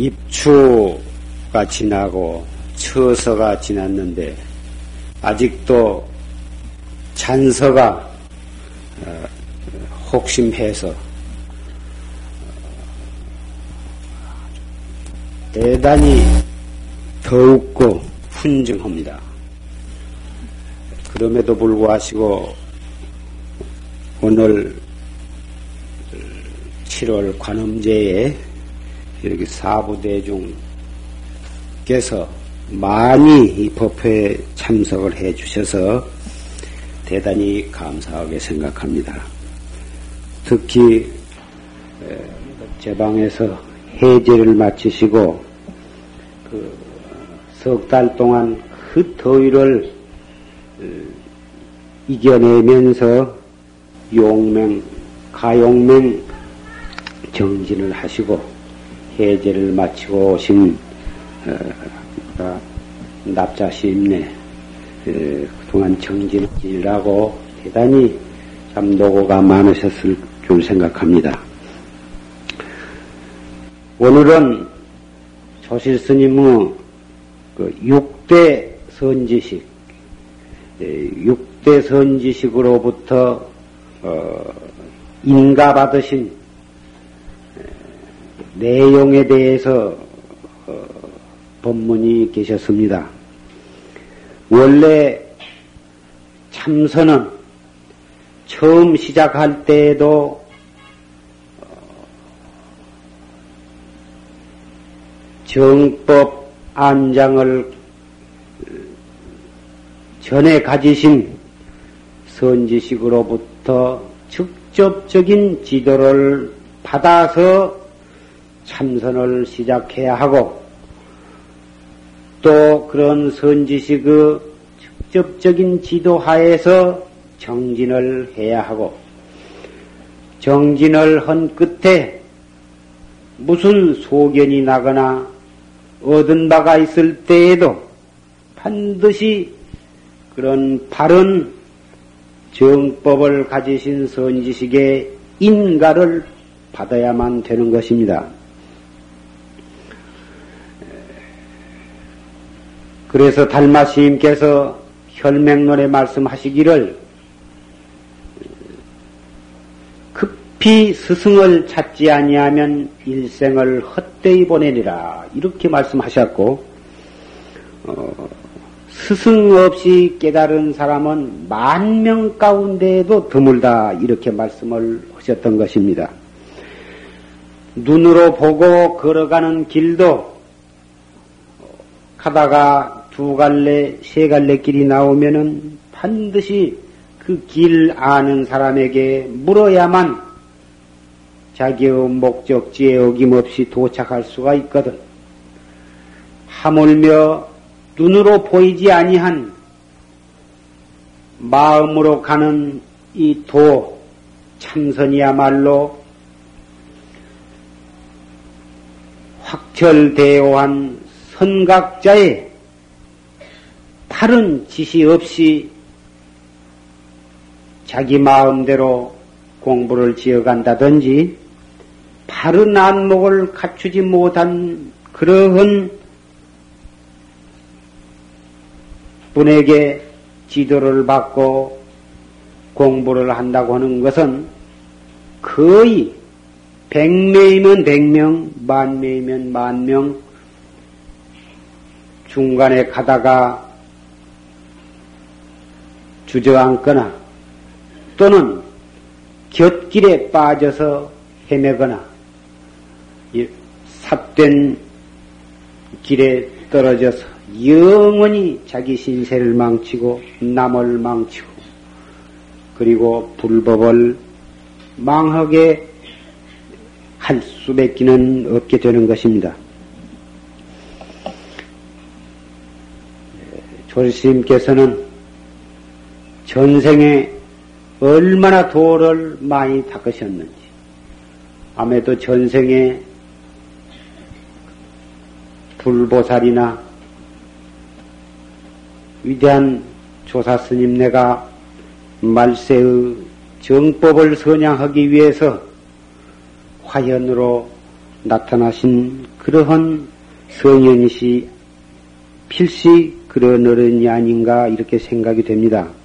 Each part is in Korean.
입추가 지나고 처서가 지났는데 아직도 잔서가 어, 혹심해서 대단히 더욱고 훈증합니다. 그럼에도 불구하고 오늘 7월 관음제에 이렇게 사부대중께서 많이 이 법회에 참석을 해 주셔서 대단히 감사하게 생각합니다. 특히 제 방에서 해제를 마치시고 그 석 달 동안 그 더위를 어, 이겨내면서 용맹, 가용맹 정진을 하시고 해제를 마치고 오신 어, 어, 그동안 정진이라고 대단히 참 노고가 많으셨을 줄 생각합니다. 오늘은 조실 스님의 그 6대 선지식, 6대 예, 선지식으로부터 어, 인가받으신 예, 내용에 대해서 어, 법문이 계셨습니다. 원래 참선은 처음 시작할 때에도 정법 안장을 전에 가지신 선지식으로부터 직접적인 지도를 받아서 참선을 시작해야 하고 또 그런 선지식의 직접적인 지도 하에서 정진을 해야 하고 정진을 한 끝에 무슨 소견이 나거나 얻은 바가 있을 때에도 반드시 그런 바른 정법을 가지신 선지식의 인가를 받아야만 되는 것입니다. 그래서 달마 스님께서 혈맹론에 말씀하시기를 급히 스승을 찾지 아니하면 일생을 헛되이 보내리라 이렇게 말씀하셨고 어, 스승 없이 깨달은 사람은 만 명 가운데에도 드물다 이렇게 말씀을 하셨던 것입니다. 눈으로 보고 걸어가는 길도 가다가 두 갈래 세 갈래 길이 나오면은 반드시 그 길 아는 사람에게 물어야만 자기의 목적지에 어김없이 도착할 수가 있거든. 하물며 눈으로 보이지 아니한 마음으로 가는 이 도 참선이야말로 확철대오한 선각자의 다른 지시 없이 자기 마음대로 공부를 지어간다든지 바른 안목을 갖추지 못한 그러한 분에게 지도를 받고 공부를 한다고 하는 것은 거의 백명이면 백명, 만명이면 만명, 중간에 가다가 주저앉거나 또는 곁길에 빠져서 헤매거나 삽된 길에 떨어져서 영원히 자기 신세를 망치고 남을 망치고 그리고 불법을 망하게 할 수밖에는 없게 되는 것입니다. 조리스님께서는 전생에 얼마나 도를 많이 닦으셨는지 아무래도 전생에 불보살이나 위대한 조사 스님 네가 말세의 정법을 선양하기 위해서 화현으로 나타나신 그러한 성현이시 필시 그런 어른이 아닌가 이렇게 생각이 됩니다.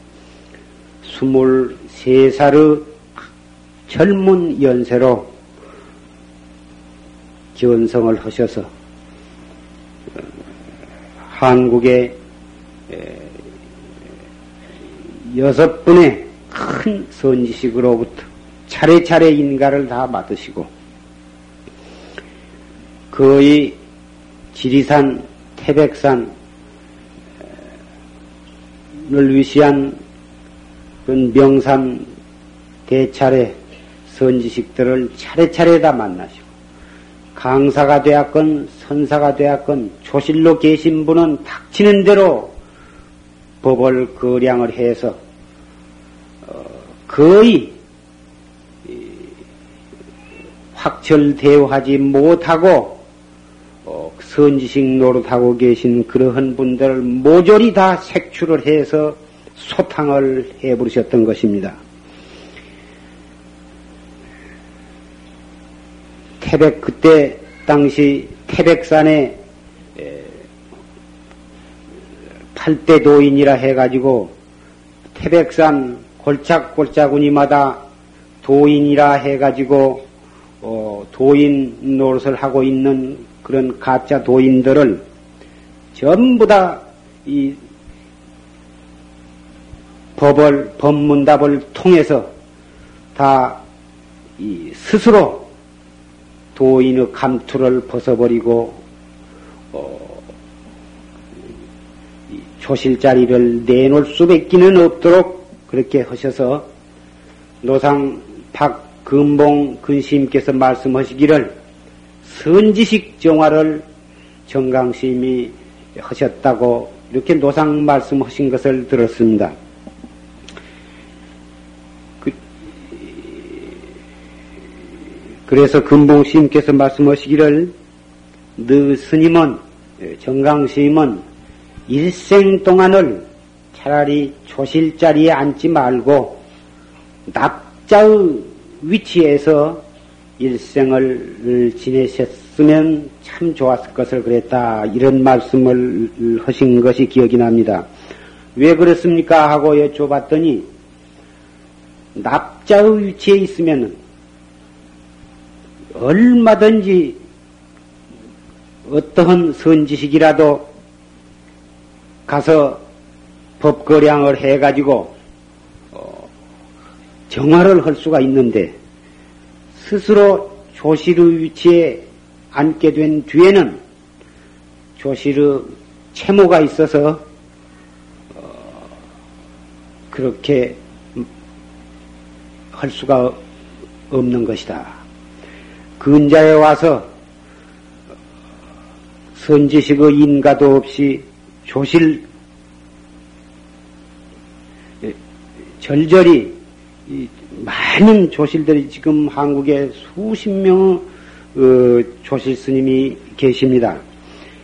23살의 젊은 연세로 견성을 하셔서 어, 한국의 여섯 분의 큰 선지식으로부터 차례차례 인가를 다 맡으시고 거의 지리산, 태백산을 위시한 명산 대차례 선지식들을 차례차례 다 만나시고 강사가 되었건 선사가 되었건 조실로 계신 분은 닥치는 대로 법을 거량을 해서 거의 확철대우하지 못하고 어, 선지식 노릇하고 계신 그러한 분들을 모조리 다 색출을 해서 소 탕을 해버리셨던 것입니다. 태백 그때 당시 태백산에 팔대 도인이라 해가지고 태백산 골짝골짝우니마다 도인이라 해가지고 어, 도인 노릇을 하고 있는 그런 가짜 도인들을 전부 다 이 법을 법문답을 통해서 다 스스로 도인의 감투를 벗어버리고 어, 조실 자리를 내놓을 수밖에는 없도록 그렇게 하셔서 노상 박금봉 근심께서 말씀하시기를 선지식 정화를 정강심이 하셨다고 이렇게 노상 말씀하신 것을 들었습니다. 래서 금봉 스님께서 말씀하시기를 너 스님은 정강 스님은 일생 동안을 차라리 조실 자리에 앉지 말고 납자의 위치에서 일생을 지내셨으면 참 좋았을 것을 그랬다. 이런 말씀을 하신 것이 기억이 납니다. 왜 그렇습니까? 하고 여쭤봤더니 납자의 위치에 있으면 얼마든지 어떠한 선지식이라도 가서 법거량을 해가지고 어, 정화를 할 수가 있는데 스스로 조실의 위치에 앉게 된 뒤에는 조실의 채모가 있어서 어, 그렇게 할 수가 없는 것이다. 근자에 와서 선지식의 인가도 없이 조실 절절히 많은 조실들이 지금 한국에 수십 명의 어, 조실 스님이 계십니다.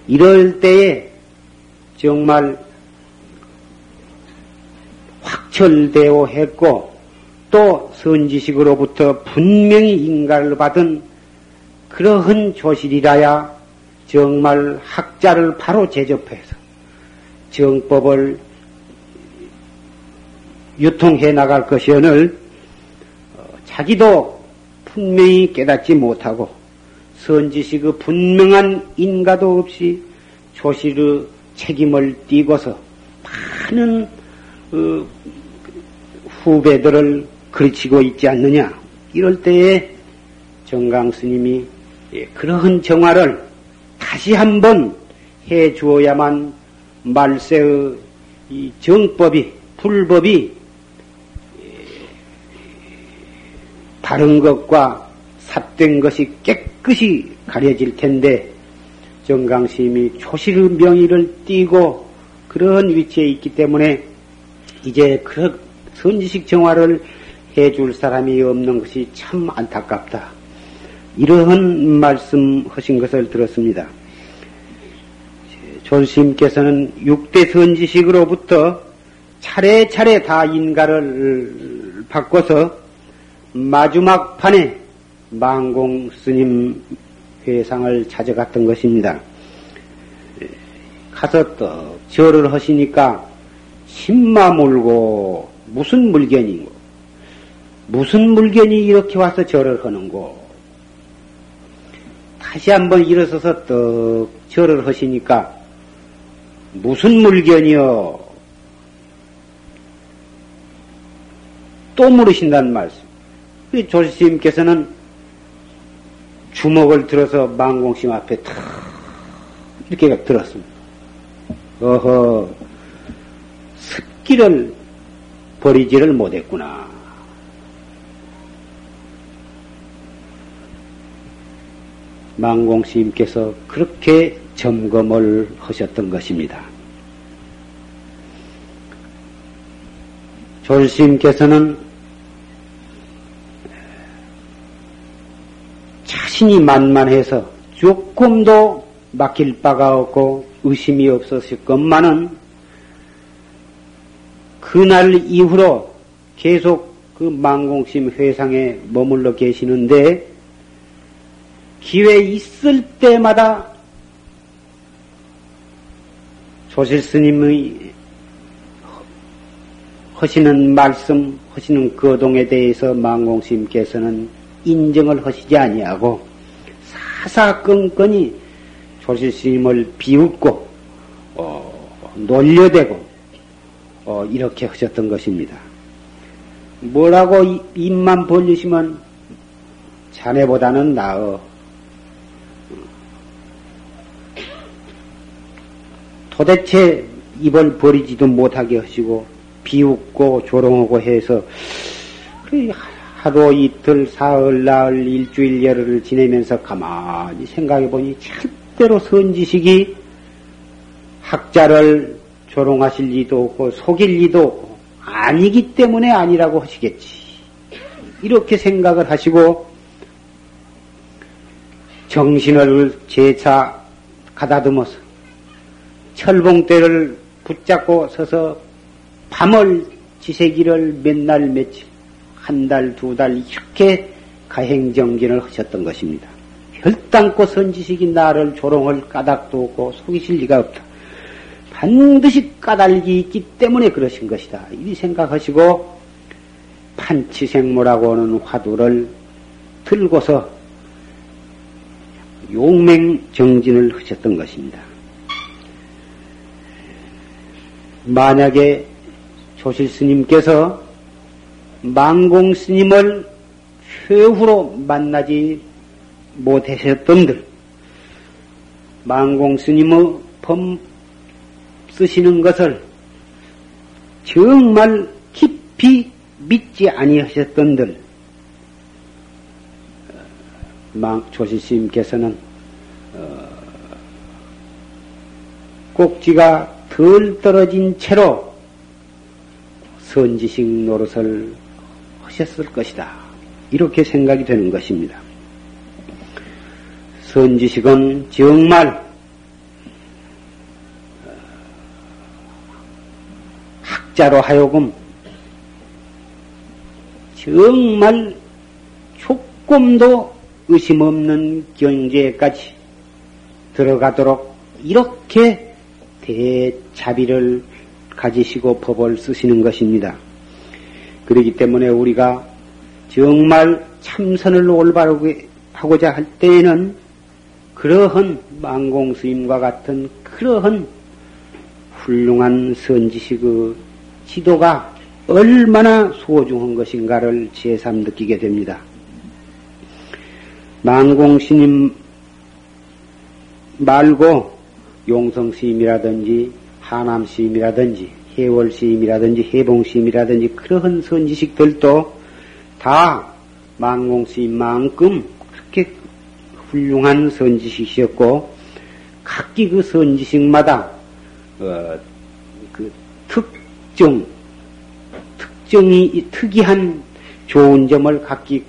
이럴 때에 정말 확철대오 했고 또 선지식으로부터 분명히 인가를 받은 그러한 조실이라야 정말 학자를 바로 제접해서 정법을 유통해 나갈 것이오늘 어, 자기도 분명히 깨닫지 못하고 선지식의 그 분명한 인가도 없이 조실의 책임을 띠고서 많은 어, 후배들을 그르치고 있지 않느냐. 이럴 때에 정강 스님이 예, 그러한 정화를 다시 한번 해 주어야만 말세의 정법이 불법이 다른 것과 삽된 것이 깨끗이 가려질 텐데 정강심이 초실의 명의를 띠고 그런 위치에 있기 때문에 이제 그 선지식 정화를 해줄 사람이 없는 것이 참 안타깝다. 이러한 말씀 하신 것을 들었습니다. 조스님께서는 6대 선지식으로부터 차례차례 다 인가를 바꿔서 마지막 판에 망공 스님 회상을 찾아갔던 것입니다. 가서 또 절을 하시니까 신마 물고 무슨 물견이고 무슨 물견이 이렇게 와서 절을 하는고 다시 한번 일어서서 떡 절을 하시니까 무슨 물견이요 또 물으신다는 말씀. 조시님께서는 주먹을 들어서 망공심 앞에 탁 이렇게 들었습니다. 어허, 습기를 버리지를 못했구나. 망공스님께서 그렇게 점검을 하셨던 것입니다. 졸스님께서는 자신이 만만해서 조금도 막힐 바가 없고 의심이 없었을 것만은 그날 이후로 계속 그 망공심 회상에 머물러 계시는데 기회 있을 때마다 조실 스님의 하시는 말씀, 하시는 거동에 대해서 망공스님께서는 인정을 하시지 아니하고 사사건건이 조실 스님을 비웃고 어, 놀려대고 어, 이렇게 하셨던 것입니다. 뭐라고 입만 벌리시면 자네보다는 나어. 도대체 입을 버리지도 못하게 하시고 비웃고 조롱하고 해서 하루 이틀 사흘 나흘 일주일 열흘을 지내면서 가만히 생각해 보니 절대로 선지식이 학자를 조롱하실 리도 없고 속일 리도 없고 아니기 때문에 아니라고 하시겠지. 이렇게 생각을 하시고 정신을 재차 가다듬어서 철봉대를 붙잡고 서서 밤을 지새기를 몇 날 며칠 한 달, 두달 이렇게 가행정진을 하셨던 것입니다. 혈당코 선지식이 나를 조롱할 까닭도 없고 속이실 리가 없다. 반드시 까닭이 있기 때문에 그러신 것이다. 이 생각하시고 판치생모라고 하는 화두를 들고서 용맹정진을 하셨던 것입니다. 만약에 조실 스님께서 망공 스님을 최후로 만나지 못하셨던들, 망공 스님의 범 쓰시는 것을 정말 깊이 믿지 아니하셨던들, 망 조실 스님께서는 어, 꼭지가 덜 떨어진 채로 선지식 노릇을 하셨을 것이다. 이렇게 생각이 되는 것입니다. 선지식은 정말 어, 학자로 하여금 정말 조금도 의심 없는 경제까지 들어가도록 이렇게 대자비를 가지시고 법을 쓰시는 것입니다. 그렇기 때문에 우리가 정말 참선을 올바르게 하고자 할 때에는 그러한 망공스님과 같은 그러한 훌륭한 선지식의 지도가 얼마나 소중한 것인가를 제삼 느끼게 됩니다. 망공스님 말고 용성스님이라든지 하남시임이라든지 해월시임이라든지 해봉시임이라든지 그러한 선지식들도 다 망공시임만큼 그렇게 훌륭한 선지식이었고 각기 그 선지식마다 어, 그 특정 특정이 특이한 좋은 점을 각기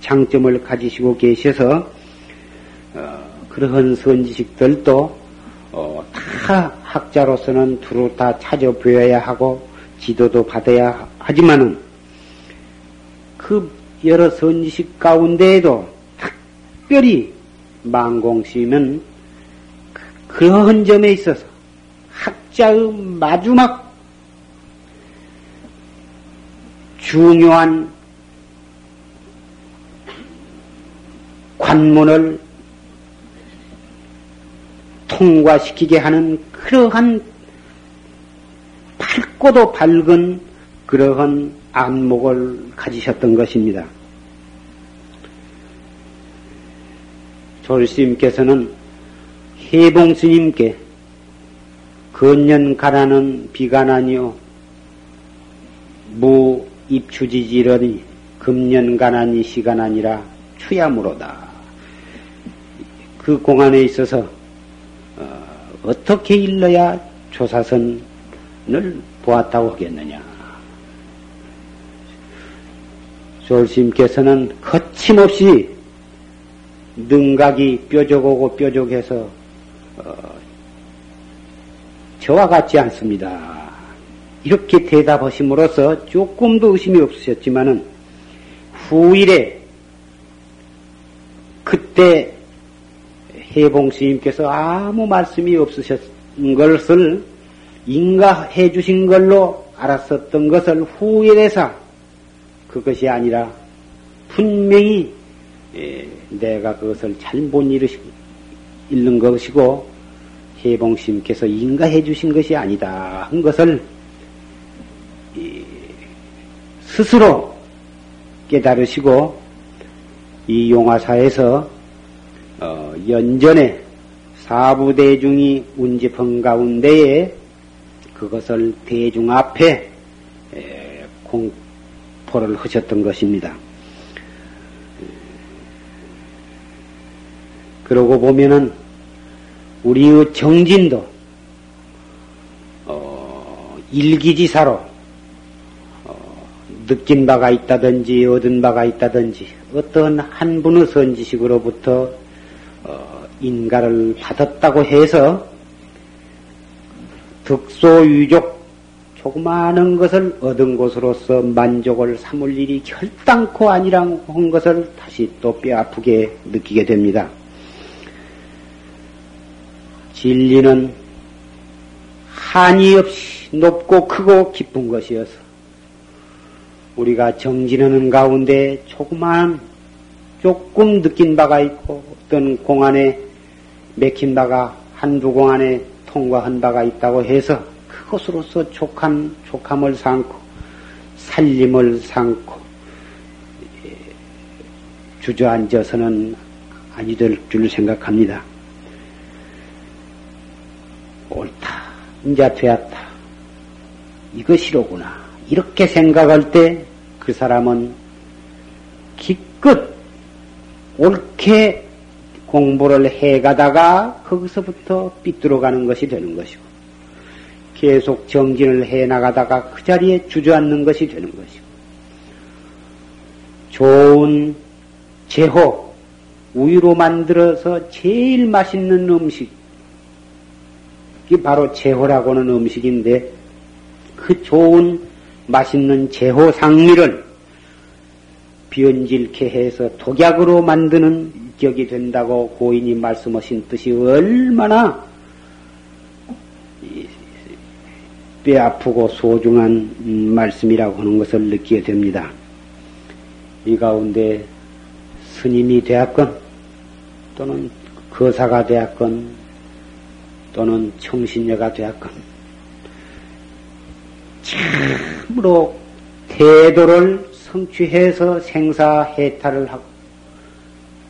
장점을 가지시고 계셔서 어, 그러한 선지식들도 어, 다 학자로서는 두루 다 찾아보아야 하고 지도도 받아야 하지만은 그 여러 선지식 가운데에도 특별히 망공심은 그러한 점에 있어서 학자의 마지막 중요한 관문을 통과시키게 하는 그러한 밝고도 밝은 그러한 안목을 가지셨던 것입니다. 졸스님께서는 해봉 스님께 건년 가라는 비가 나니요 무 입추지지러니 금년 가나니 시간 아니라 추야무로다. 그 공안에 있어서 어, 떻게 일러야 조사선을 보았다고 하겠느냐. 졸심께서는 거침없이 능각이 뾰족하고 뾰족해서 어, 저와 같지 않습니다. 이렇게 대답하심으로써 조금도 의심이 없으셨지만은 후일에 그때 해봉 스님께서 아무 말씀이 없으셨던 것을 인가해 주신 걸로 알았었던 것을 후일에서 그것이 아니라 분명히 예, 내가 그것을 잘못 읽는 것이고 해봉 스님께서 인가해 주신 것이 아니다 한 것을 스스로 깨달으시고 이 용화사에서 어, 연전에 사부대중이 운집한 가운데에 그것을 대중 앞에 에, 공포를 하셨던 것입니다. 그러고 보면은 우리의 정진도 어, 일기지사로 어, 느낀 바가 있다든지 얻은 바가 있다든지 어떤 한 분의 선지식으로부터 어, 인가를 받았다고 해서 득소유족 조그마한 것을 얻은 것으로서 만족을 삼을 일이 결단코 아니란 것을 다시 또 뼈아프게 느끼게 됩니다. 진리는 한이 없이 높고 크고 깊은 것이어서 우리가 정진하는 가운데 조그마한 조금 느낀 바가 있고 어떤 공안에 맥힌 바가 한두 공 안에 통과한 바가 있다고 해서 그것으로서 족한, 족함을 삼고 살림을 삼고 예, 주저앉아서는 아니 될 줄 생각합니다. 옳다. 이제 되었다. 이것이로구나. 이렇게 생각할 때 그 사람은 기껏 옳게 공부를 해가다가 거기서부터 삐뚤어가는 것이 되는 것이고 계속 정진을 해나가다가 그 자리에 주저앉는 것이 되는 것이고 좋은 제호 우유로 만들어서 제일 맛있는 음식 이 바로 제호라고는 하 음식인데 그 좋은 맛있는 제호 상미를 변질케 해서 독약으로 만드는 격이 된다고 고인이 말씀하신 뜻이 얼마나 뼈 아프고 소중한 말씀이라고 하는 것을 느끼게 됩니다. 이 가운데 스님이 되었건 또는 거사가 되었건 또는 청신녀가 되었건 참으로 태도를 성취해서 생사해탈을 하고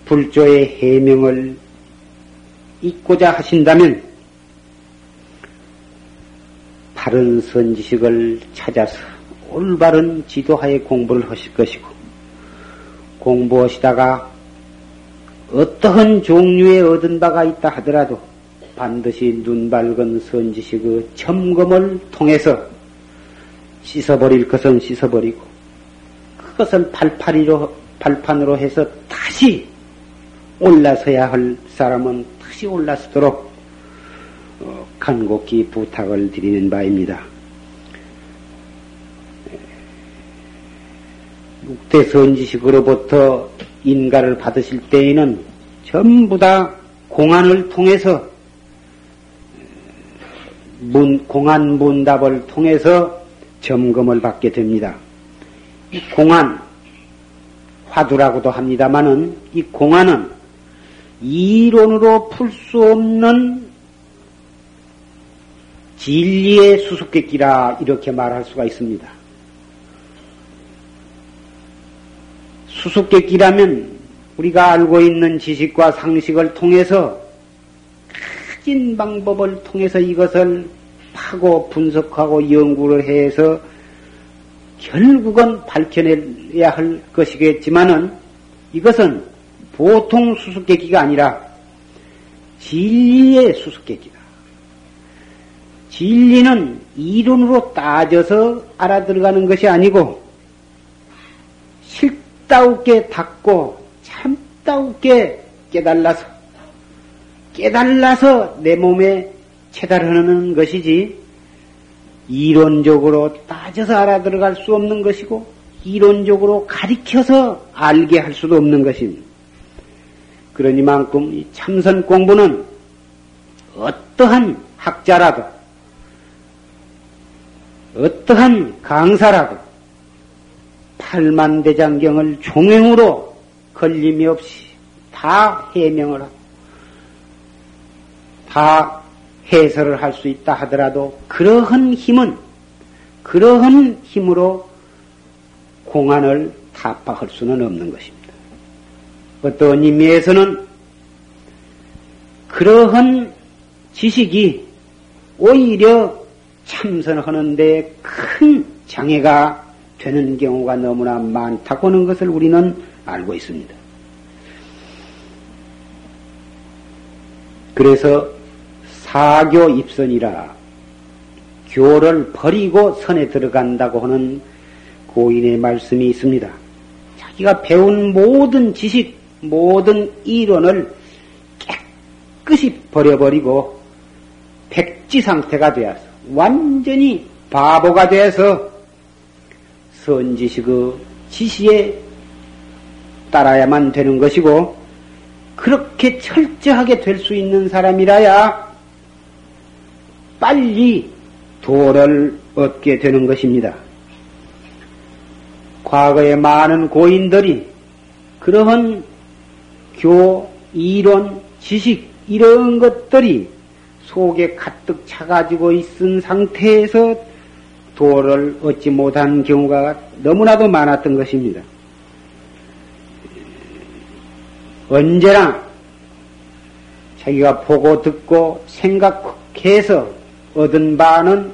불조의 해명을 잊고자 하신다면 바른 선지식을 찾아서 올바른 지도하에 공부를 하실 것이고 공부하시다가 어떠한 종류의 얻은 바가 있다 하더라도 반드시 눈 밝은 선지식의 점검을 통해서 씻어버릴 것은 씻어버리고 그것을 팔팔이로 발판으로 해서 다시 올라서야 할 사람은 다시 올라서도록 어, 간곡히 부탁을 드리는 바입니다. 육대 선지식으로부터 인가를 받으실 때에는 전부 다 공안을 통해서 문, 공안 문답을 통해서 점검을 받게 됩니다. 공안, 화두라고도 합니다만은 이 공안은 이론으로 풀 수 없는 진리의 수수께끼라 이렇게 말할 수가 있습니다. 수수께끼라면 우리가 알고 있는 지식과 상식을 통해서 가진 방법을 통해서 이것을 파고 분석하고 연구를 해서 결국은 밝혀내야 할 것이겠지만은 이것은 보통 수수께끼가 아니라 진리의 수수께끼다. 진리는 이론으로 따져서 알아들어가는 것이 아니고 실다우게 닦고 참다우게 깨달아서 깨달아서 내 몸에 체달하는 것이지 이론적으로 따져서 알아들어갈 수 없는 것이고 이론적으로 가리켜서 알게 할 수도 없는 것입니다. 그러니만큼 참선 공부는 어떠한 학자라도 어떠한 강사라도 팔만대장경을 종횡으로 걸림이 없이 다 해명을 하고 다 해설을 할 수 있다 하더라도 그러한 힘은 그러한 힘으로 공안을 타파할 수는 없는 것입니다. 어떤 의미에서는 그러한 지식이 오히려 참선하는 데 큰 장애가 되는 경우가 너무나 많다고 하는 것을 우리는 알고 있습니다. 그래서 사교 입선이라 교를 버리고 선에 들어간다고 하는 고인의 말씀이 있습니다. 자기가 배운 모든 지식, 모든 이론을 깨끗이 버려버리고 백지 상태가 되어서 완전히 바보가 되어서 선지식의 지시에 따라야만 되는 것이고 그렇게 철저하게 될 수 있는 사람이라야 빨리 도를 얻게 되는 것입니다. 과거에 많은 고인들이 그러한 교, 이론, 지식, 이런 것들이 속에 가득 차가지고 있은 상태에서 도를 얻지 못한 경우가 너무나도 많았던 것입니다. 언제나 자기가 보고 듣고 생각해서 얻은 바는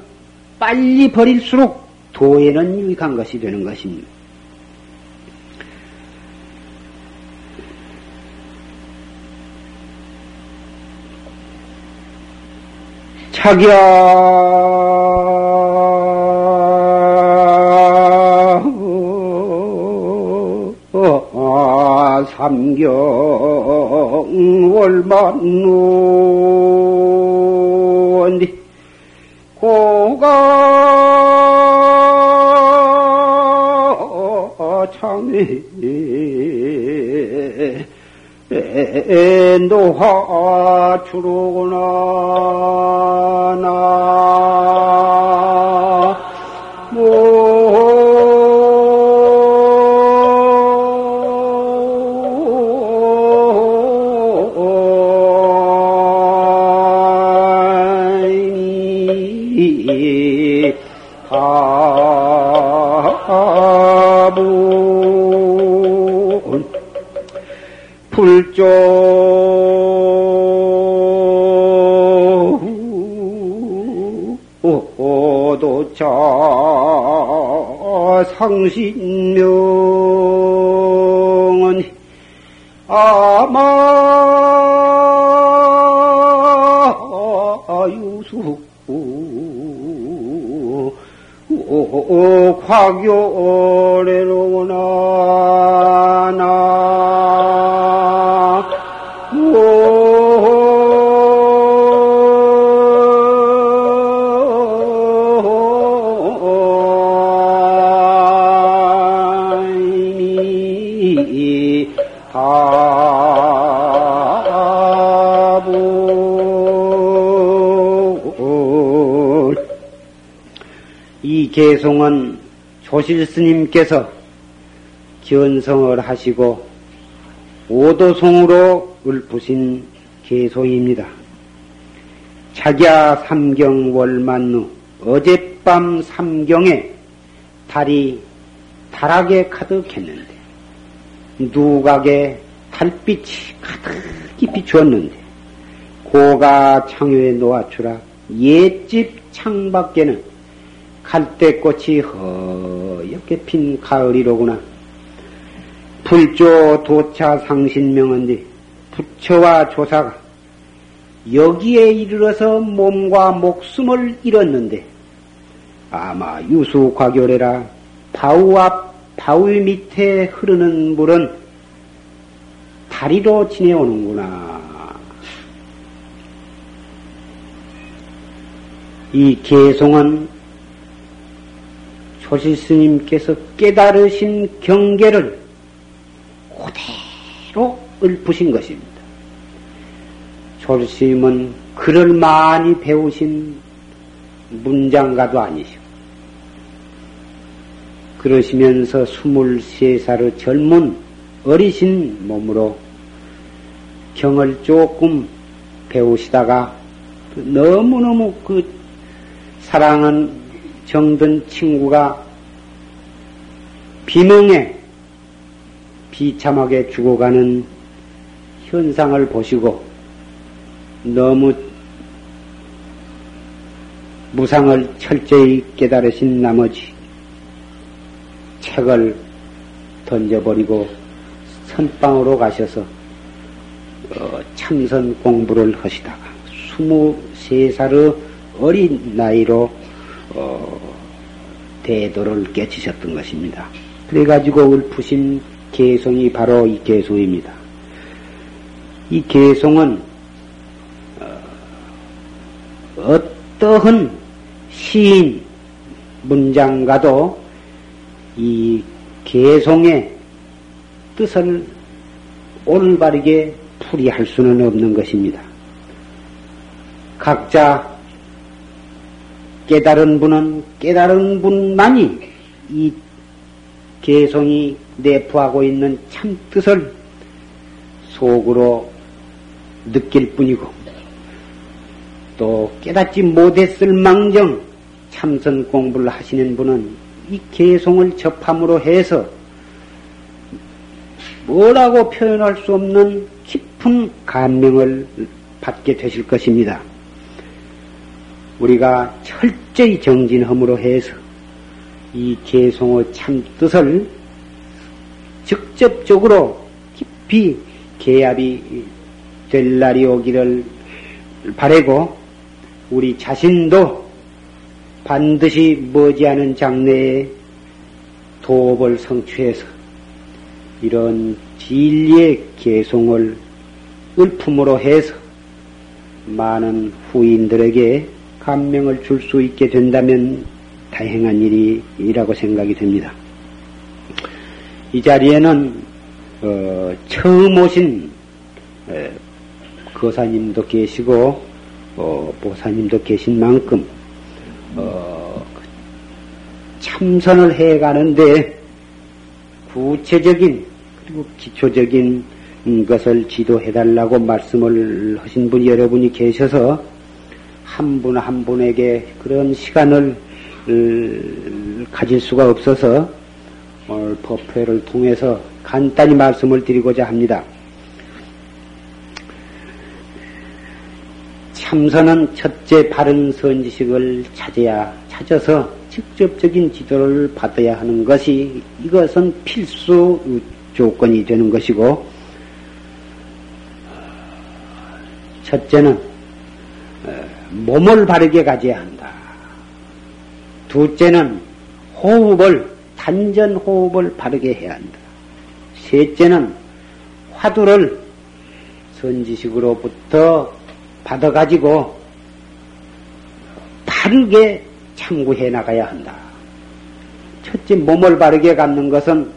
빨리 버릴수록 도에는 유익한 것이 되는 것입니다. 자기야 삼경 월만누 참에 노하 주로구나. 나 도차 상신명은 아마 유수 과교래로구나 개송은 조실 스님께서 견성을 하시고 오도송으로 읊으신 개송입니다. 자기야 삼경 월만루 어젯밤 삼경에 달이 달하게 가득했는데 누각에 달빛이 가득히 비추었는데 고가 창유에 놓아주라 옛집 창밖에는 갈대꽃이 허옇게 핀 가을이로구나. 불조 도차 상신명언디 부처와 조사가 여기에 이르러서 몸과 목숨을 잃었는데 아마 유수과교래라 바우 앞 바우 밑에 흐르는 물은 다리로 지내오는구나. 이 개송은 조실 스님께서 깨달으신 경계를 그대로 읊으신 것입니다. 조실 스님은 글을 많이 배우신 문장가도 아니시고, 그러시면서 23살의 젊은 어리신 몸으로 경을 조금 배우시다가 너무너무 그 사랑은 정든 친구가 비명에 비참하게 죽어가는 현상을 보시고 너무 무상을 철저히 깨달으신 나머지 책을 던져버리고 선방으로 가셔서 어, 참선 공부를 하시다가 23살의 어린 나이로 어, 대도를 깨치셨던 것입니다. 그래가지고 읊으신 개송이 바로 이 개송입니다. 이 개송은 어, 떠한 시인 문장가도 이 개송의 뜻을 올바르게 풀이할 수는 없는 것입니다. 각자 깨달은 분은 깨달은 분만이 이 개성이 내포하고 있는 참 뜻을 속으로 느낄 뿐이고 또 깨닫지 못했을 망정 참선 공부를 하시는 분은 이 개성을 접함으로 해서 뭐라고 표현할 수 없는 깊은 감명을 받게 되실 것입니다. 우리가 철저히 정진함으로 해서 이 개송의 참 뜻을 직접적으로 깊이 개합이 될 날이 오기를 바래고 우리 자신도 반드시 머지않은 장래에 도업을 성취해서 이런 진리의 개송을 읊음으로 해서 많은 후인들에게 감명을 줄 수 있게 된다면 다행한 일이라고 생각이 됩니다. 이 자리에는 어, 처음 오신 에, 거사님도 계시고 어, 보사님도 계신 만큼 어, 참선을 해가는데 구체적인 그리고 기초적인 것을 지도해달라고 말씀을 하신 분이 여러분이 계셔서 한분한 분에게 그런 시간을 가질 수가 없어서 오늘 법회를 통해서 간단히 말씀을 드리고자 합니다. 참선은 첫째 바른 선지식을 찾아야 찾아서 직접적인 지도를 받아야 하는 것이 이것은 필수 조건이 되는 것이고 첫째는 몸을 바르게 가져야 한다. 둘째는 호흡을, 단전 호흡을 바르게 해야 한다. 셋째는 화두를 선지식으로부터 받아가지고 바르게 참고해 나가야 한다. 첫째, 몸을 바르게 갖는 것은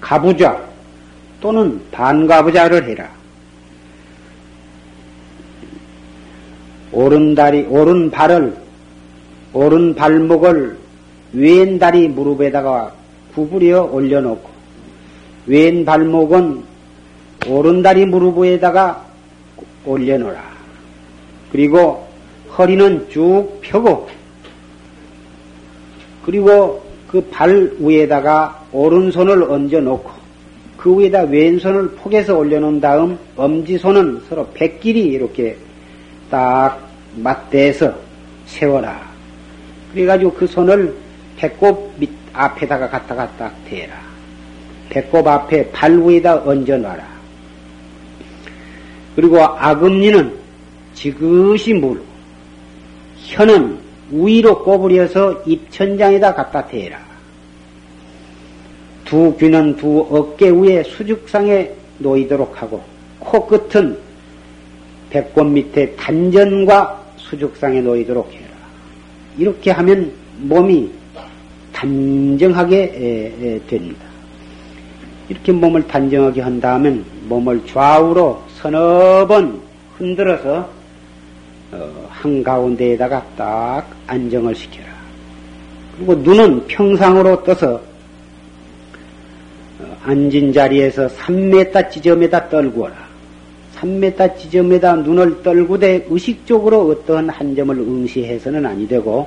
가부좌 또는 반가부좌를 해라. 오른 다리, 오른 발을, 오른 발목을 왼 다리 무릎에다가 구부려 올려놓고 왼 발목은 오른 다리 무릎 에다가 올려놓으라. 그리고 허리는 쭉 펴고 그리고 그 발 위에다가 오른손을 얹어 놓고 그 위에다 왼손을 폭에서 올려놓은 다음 엄지손은 서로 백길이 이렇게 딱 맞대서 세워라. 그래가지고 그 손을 배꼽 밑 앞에다가 갖다가 딱 대라. 배꼽 앞에 발 위에다 얹어 놔라. 그리고 아금니는 지그시 물고 혀는 위로 꼬부려서 입천장에다 갖다 대라. 두 귀는 두 어깨 위에 수직상에 놓이도록 하고 코끝은 배꼽 밑에 단전과 수직상에 놓이도록 해라. 이렇게 하면 몸이 단정하게 됩니다. 이렇게 몸을 단정하게 한 다음엔 몸을 좌우로 서너 번 흔들어서 어, 한가운데에다가 딱 안정을 시켜라. 그리고 눈은 평상으로 떠서 어, 앉은 자리에서 3m 지점에다 떨구어라. 3m 지점에다 눈을 떨구되 의식적으로 어떠한 한 점을 응시해서는 아니 되고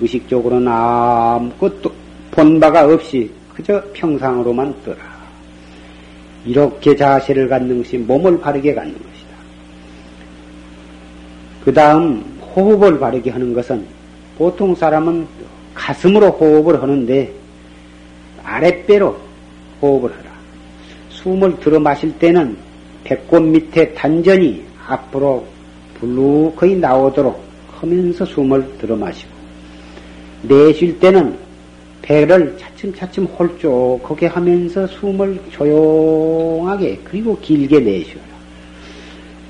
의식적으로는 아무것도 본 바가 없이 그저 평상으로만 떠라. 이렇게 자세를 갖는 것이 몸을 바르게 갖는 것이다. 그 다음 호흡을 바르게 하는 것은 보통 사람은 가슴으로 호흡을 하는데 아랫배로 호흡을 하라. 숨을 들어 마실 때는 배꼽 밑에 단전이 앞으로 불룩거이 나오도록 하면서 숨을 들어 마시고 내쉴 때는 배를 차츰차츰 홀쭉하게 하면서 숨을 조용하게 그리고 길게 내쉬어라.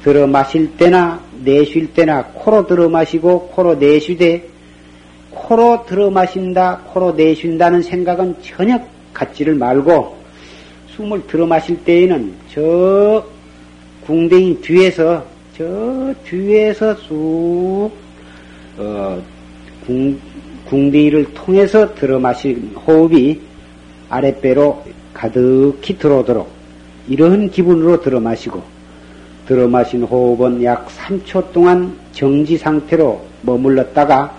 들어 마실 때나 내쉴 때나 코로 들어 마시고 코로 내쉬되 코로 들어 마신다 코로 내쉰다는 생각은 전혀 갖지를 말고 숨을 들어 마실 때에는 저 궁뎅이 뒤에서 저 뒤에서 쑥 어, 궁, 궁디를 통해서 들어 마신 호흡이 아랫배로 가득히 들어오도록 이런 기분으로 들어 마시고 들어 마신 호흡은 약 3초 동안 정지 상태로 머물렀다가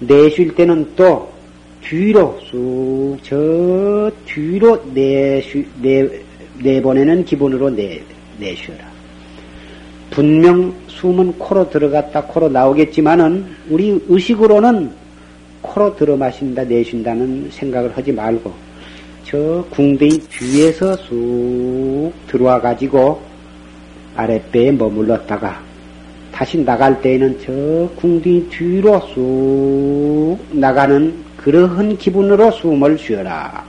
내쉴 때는 또 뒤로 쑥 저 뒤로 내쉬, 내, 내보내는 기분으로 내, 내쉬어라. 분명 숨은 코로 들어갔다 코로 나오겠지만은 우리 의식으로는 코로 들어 마신다 내쉰다는 생각을 하지 말고 저 궁뎅이 뒤에서 쑥 들어와 가지고 아랫배에 머물렀다가 다시 나갈 때에는 저 궁둥이 뒤로 쑥 나가는 그러한 기분으로 숨을 쉬어라.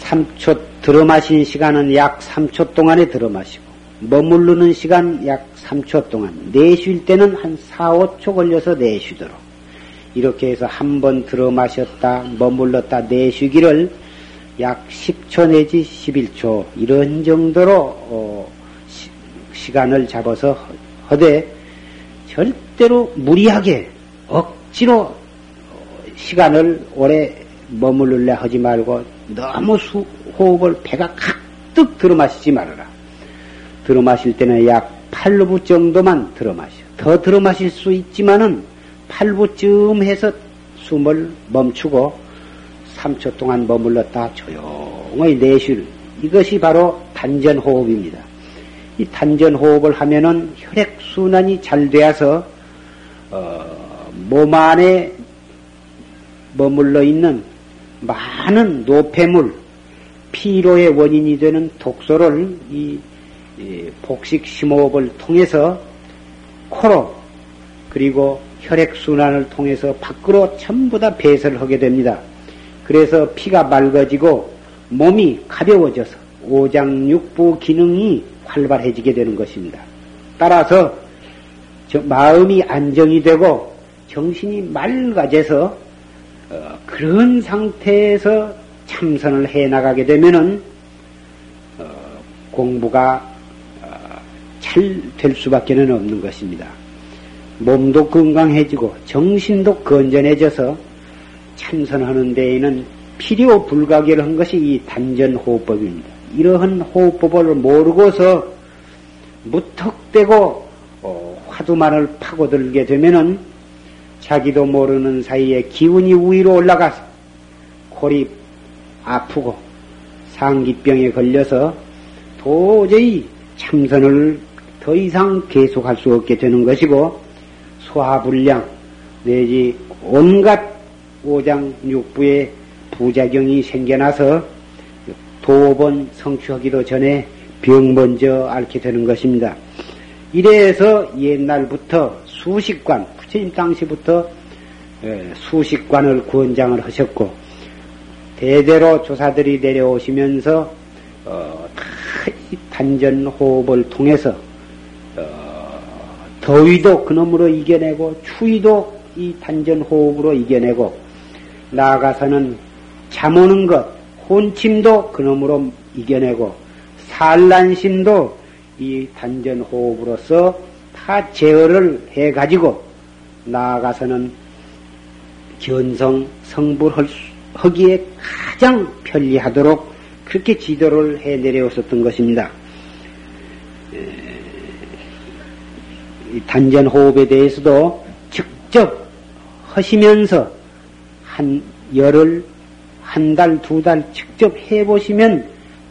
3초 들어 마신 시간은 약 3초 동안에 들어 마시고 머무르는 시간 약 3초 동안 내쉴 때는 한 4, 5초 걸려서 내쉬도록 이렇게 해서 한 번 들어 마셨다 머물렀다 내쉬기를 약 10초 내지 11초 이런 정도로 어, 시, 간을 잡아서 허되 절대로 무리하게 억지로 시간을 오래 머물르려 하지 말고 너무 수, 호흡을 배가 가득 들어 마시지 말아라. 들어 마실 때는 약 8부 정도만 들어 마셔. 더 들어 마실 수 있지만은 8부쯤 해서 숨을 멈추고 3초 동안 머물렀다 조용히 내쉴 이것이 바로 단전 호흡입니다. 이 단전 호흡을 하면은 혈액 순환이 잘 되어서 어, 몸 안에 머물러 있는 많은 노폐물, 피로의 원인이 되는 독소를 이, 이 복식 심호흡을 통해서 코로 그리고 혈액 순환을 통해서 밖으로 전부 다 배설을 하게 됩니다. 그래서 피가 맑아지고 몸이 가벼워져서 오장육부 기능이 활발해지게 되는 것입니다. 따라서 마음이 안정이 되고 정신이 맑아져서 어, 그런 상태에서 참선을 해 나가게 되면은 어, 공부가 어, 잘 될 수밖에 는 없는 것입니다. 몸도 건강해지고 정신도 건전해져서 참선하는 데에는 필요 불가결한 것이 이 단전호흡법입니다. 이러한 호흡법을 모르고서 무턱대고 어, 화두만을 파고들게 되면은 자기도 모르는 사이에 기운이 위로 올라가서 골이 아프고 상기병에 걸려서 도저히 참선을 더 이상 계속할 수 없게 되는 것이고 소화불량 내지 온갖 오장육부에 부작용이 생겨나서 도번 성취하기도 전에 병 먼저 앓게 되는 것입니다. 이래서 옛날부터 수식관, 부처님 당시부터 수식관을 권장을 하셨고, 대대로 조사들이 내려오시면서, 어, 단전 호흡을 통해서, 어, 더위도 그놈으로 이겨내고, 추위도 이 단전 호흡으로 이겨내고, 나아가서는 잠 오는 것, 혼침도 그놈으로 이겨내고 산란심도 이 단전 호흡으로서 다 제어를 해 가지고 나아가서는 견성 성불하기에 가장 편리하도록 그렇게 지도를 해 내려왔었던 것입니다. 단전 호흡에 대해서도 직접 하시면서 한 열흘 한 달, 두 달 직접 해보시면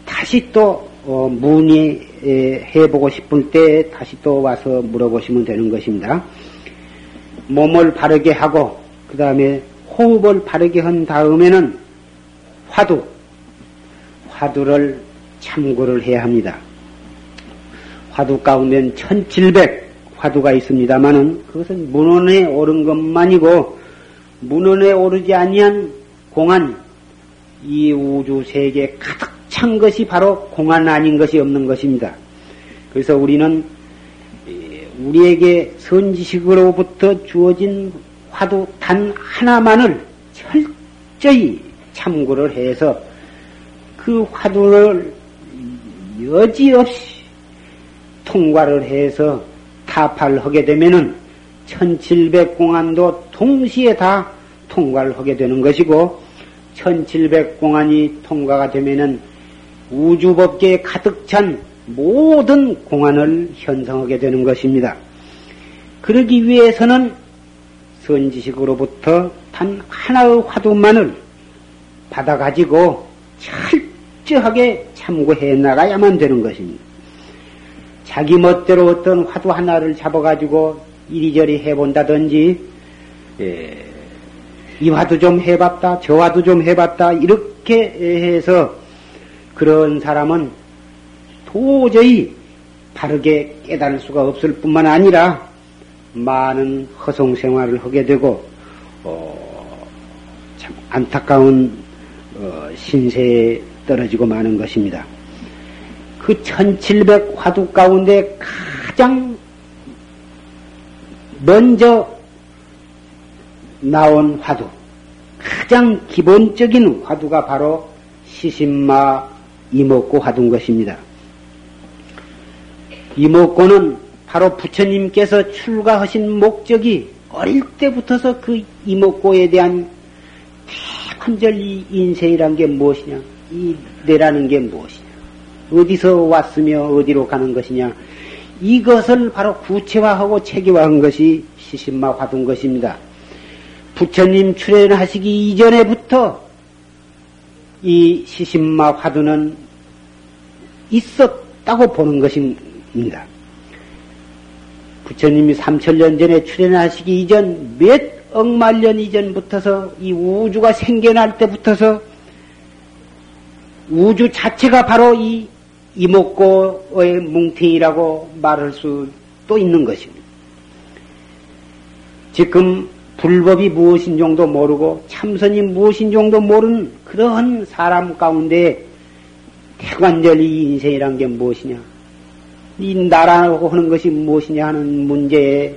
다시 또 어, 문의해보고 싶을 때 다시 또 와서 물어보시면 되는 것입니다. 몸을 바르게 하고 그 다음에 호흡을 바르게 한 다음에는 화두, 화두를 참고를 해야 합니다. 화두 가운데는 1700 화두가 있습니다만은 그것은 문헌에 오른 것만이고 문헌에 오르지 아니한 공안 이 우주 세계에 가득 찬 것이 바로 공안 아닌 것이 없는 것입니다. 그래서 우리는 우리에게 선지식으로부터 주어진 화두 단 하나만을 철저히 참고를 해서 그 화두를 여지없이 통과를 해서 타파를 하게 되면은 1700공안도 동시에 다 통과를 하게 되는 것이고 1700공안이 통과가 되면은 우주법계에 가득 찬 모든 공안을 현성하게 되는 것입니다. 그러기 위해서는 선지식으로부터 단 하나의 화두만을 받아가지고 철저하게 참고해 나가야만 되는 것입니다. 자기 멋대로 어떤 화두 하나를 잡아가지고 이리저리 해본다든지, 예, 이 화도 좀 해봤다, 저 화도 좀 해봤다, 이렇게 해서 그런 사람은 도저히 바르게 깨달을 수가 없을 뿐만 아니라 많은 허송 생활을 하게 되고, 어, 참 안타까운 어, 신세에 떨어지고 마는 것입니다. 그 1700 화두 가운데 가장 먼저 나온 화두, 가장 기본적인 화두가 바로 시신마 이목고 화두인 것입니다. 이목고는 바로 부처님께서 출가하신 목적이 어릴 때부터서 그 이목고에 대한 대관절 이 인생이란 게 무엇이냐, 이 내라는 게 무엇이냐, 어디서 왔으며 어디로 가는 것이냐, 이것을 바로 구체화하고 체계화한 것이 시신마 화두인 것입니다. 부처님 출연하시기 이전에부터 이 시신마 화두는 있었다고 보는 것입니다. 부처님이 3천년 전에 출연하시기 이전 몇 억만 년 이전부터서 이 우주가 생겨날 때부터서 우주 자체가 바로 이 이목고의 뭉탱이라고 말할 수도 있는 것입니다. 지금 불법이 무엇인 정도 모르고 참선이 무엇인 정도 모르는 그러한 사람 가운데 태관절 이 인생이란 게 무엇이냐? 이 나라고 하는 것이 무엇이냐 하는 문제에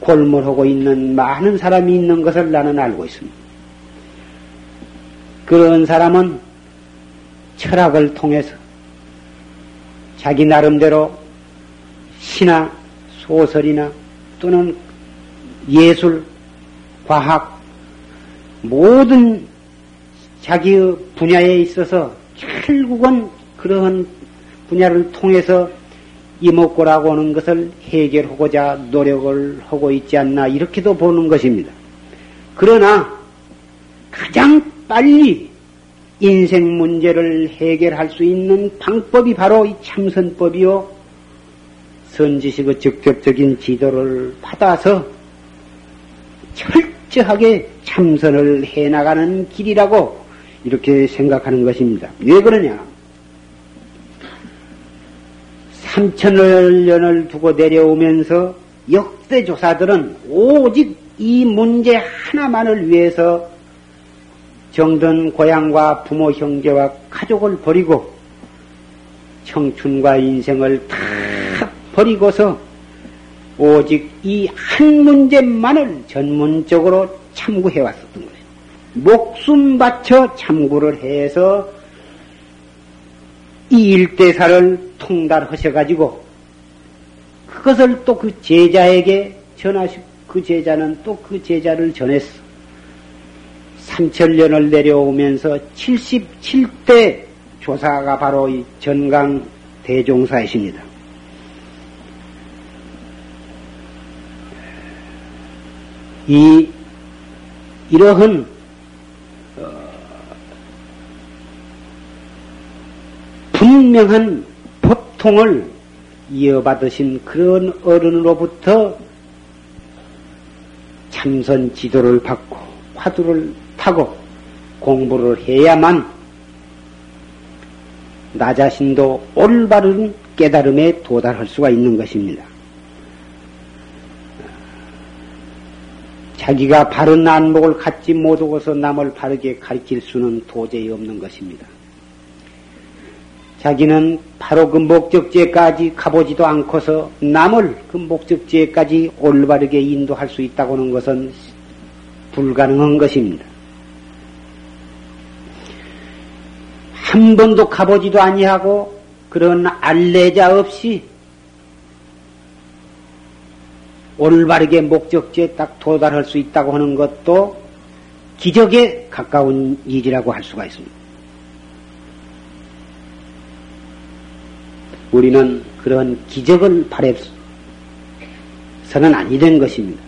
골몰하고 있는 많은 사람이 있는 것을 나는 알고 있습니다. 그런 사람은 철학을 통해서 자기 나름대로 시나 소설이나 또는 예술, 과학, 모든 자기의 분야에 있어서 결국은 그러한 분야를 통해서 이목구라고 하는 것을 해결하고자 노력을 하고 있지 않나 이렇게도 보는 것입니다. 그러나 가장 빨리 인생 문제를 해결할 수 있는 방법이 바로 이 참선법이요. 선지식의 직접적인 지도를 받아서 철저하게 참선을 해나가는 길이라고 이렇게 생각하는 것입니다. 왜 그러냐? 3천여 년을 두고 내려오면서 역대 조사들은 오직 이 문제 하나만을 위해서 정든 고향과 부모 형제와 가족을 버리고 청춘과 인생을 다 버리고서 오직 이 한 문제만을 전문적으로 참고해 왔었던 거예요. 목숨 바쳐 참고를 해서 이 일대사를 통달하셔가지고 그것을 또 그 제자에게 전하시고 그 제자는 또 그 제자를 전했어. 삼천년을 내려오면서 77대 조사가 바로 이 전강 대종사이십니다. 이 이러한 어, 분명한 법통을 이어받으신 그런 어른으로부터 참선 지도를 받고 화두를 타고 공부를 해야만 나 자신도 올바른 깨달음에 도달할 수가 있는 것입니다. 자기가 바른 안목을 갖지 못하고서 남을 바르게 가르칠 수는 도저히 없는 것입니다. 자기는 바로 그 목적지에까지 가보지도 않고서 남을 그 목적지에까지 올바르게 인도할 수 있다고 하는 것은 불가능한 것입니다. 한 번도 가보지도 아니하고 그런 알레자 없이 올바르게 목적지에 딱 도달할 수 있다고 하는 것도 기적에 가까운 일이라고 할 수가 있습니다. 우리는 그런 기적을 바래서는 아니 된 것입니다.